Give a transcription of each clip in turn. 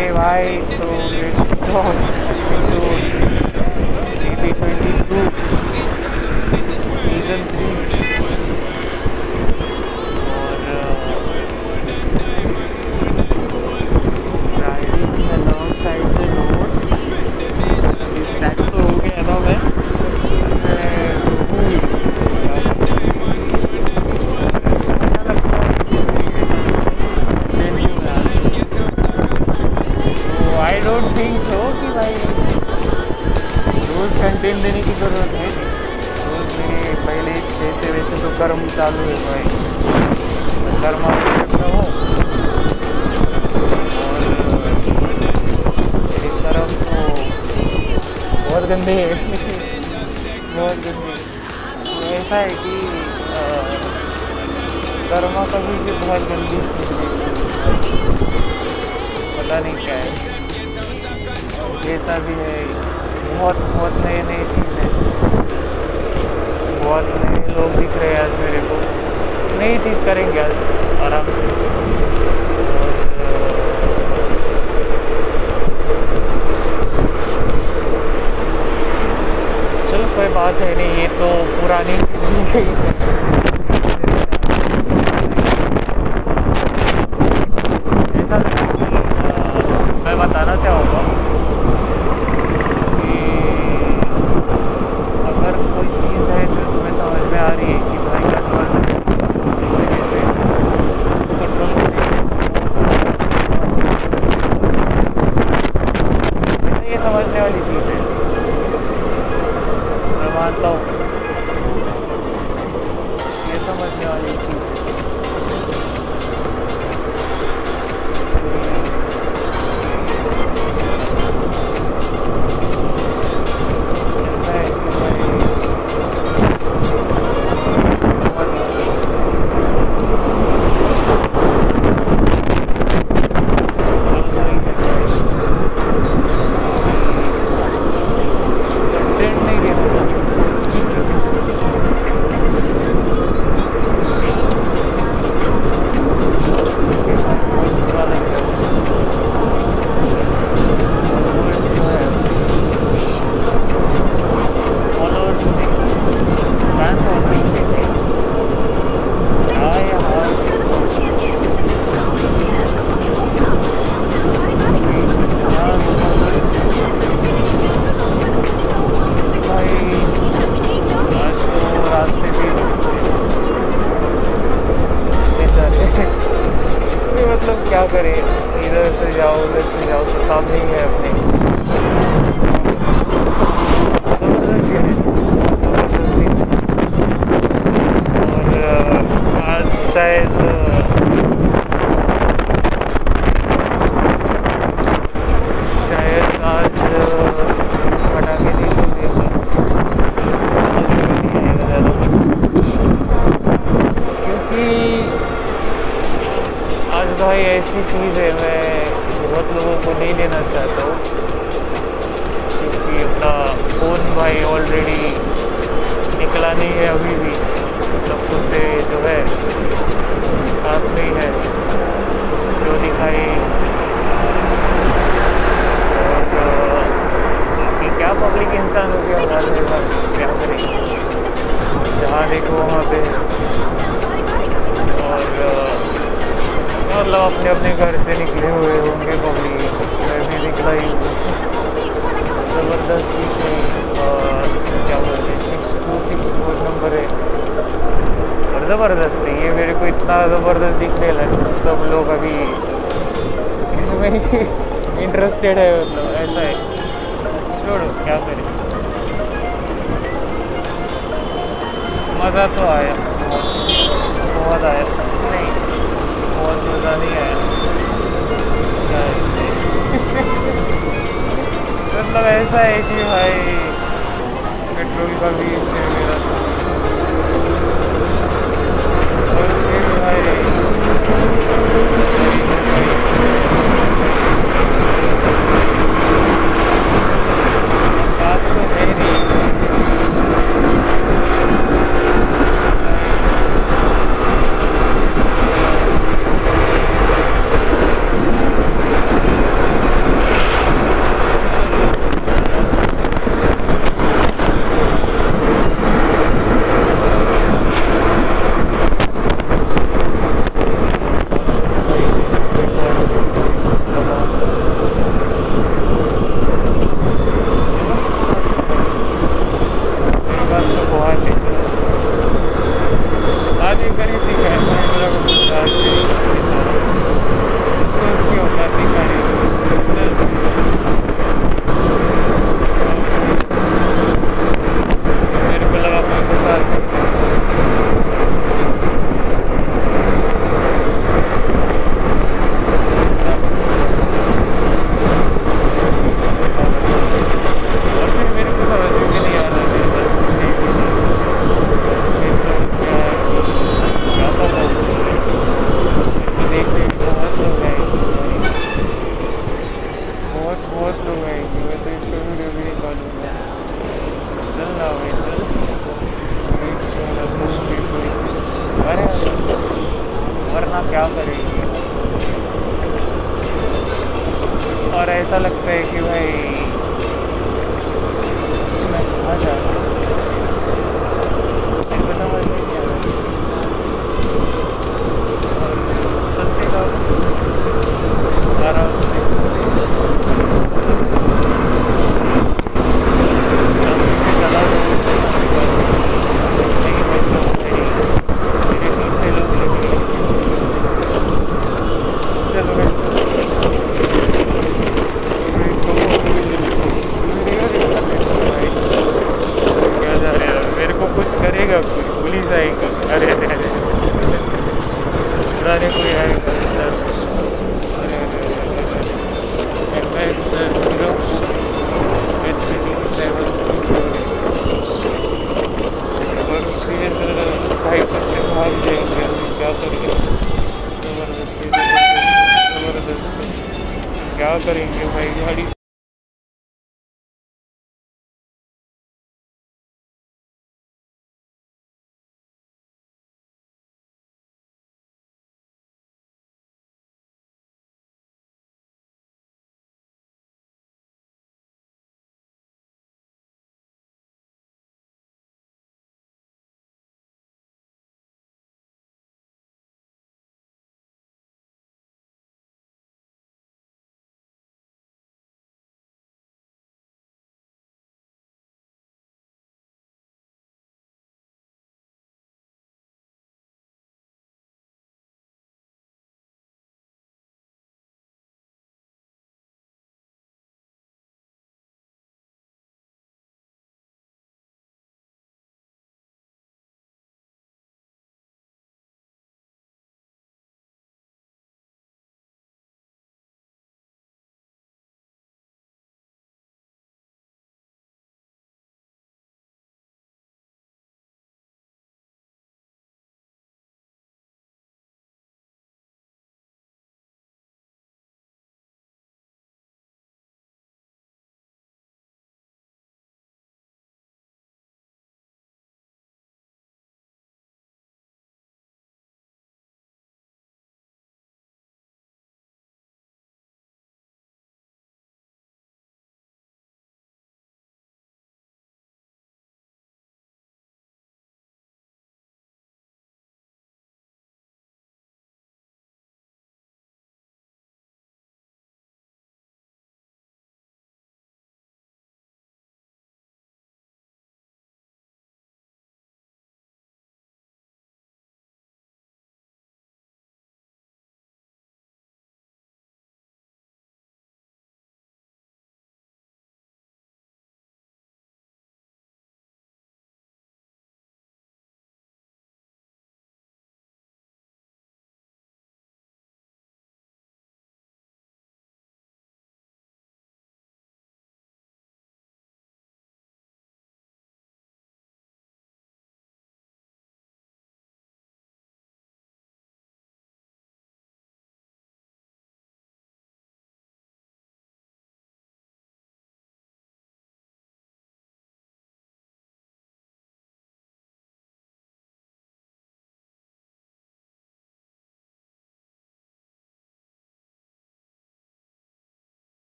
Okay, why? So let's go into DB22 season 3. alongside the node. That's so okay, along it. कर्म चालू है भाई कर्म कर्म तो बहुत गंदे है बहुत गंदे तो ऐसा है कि कर्मा कभी भी बहुत गंदी पता नहीं क्या. है जैसा भी है बहुत बहुत नए नए चीज़ है बहुत नए लोग दिख रहे हैं आज मेरे को। नई चीज़ करेंगे आज, आराम से। चलो, कोई बात है नहीं, ये तो पुरानी चीज़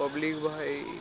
पब्लिक भाई।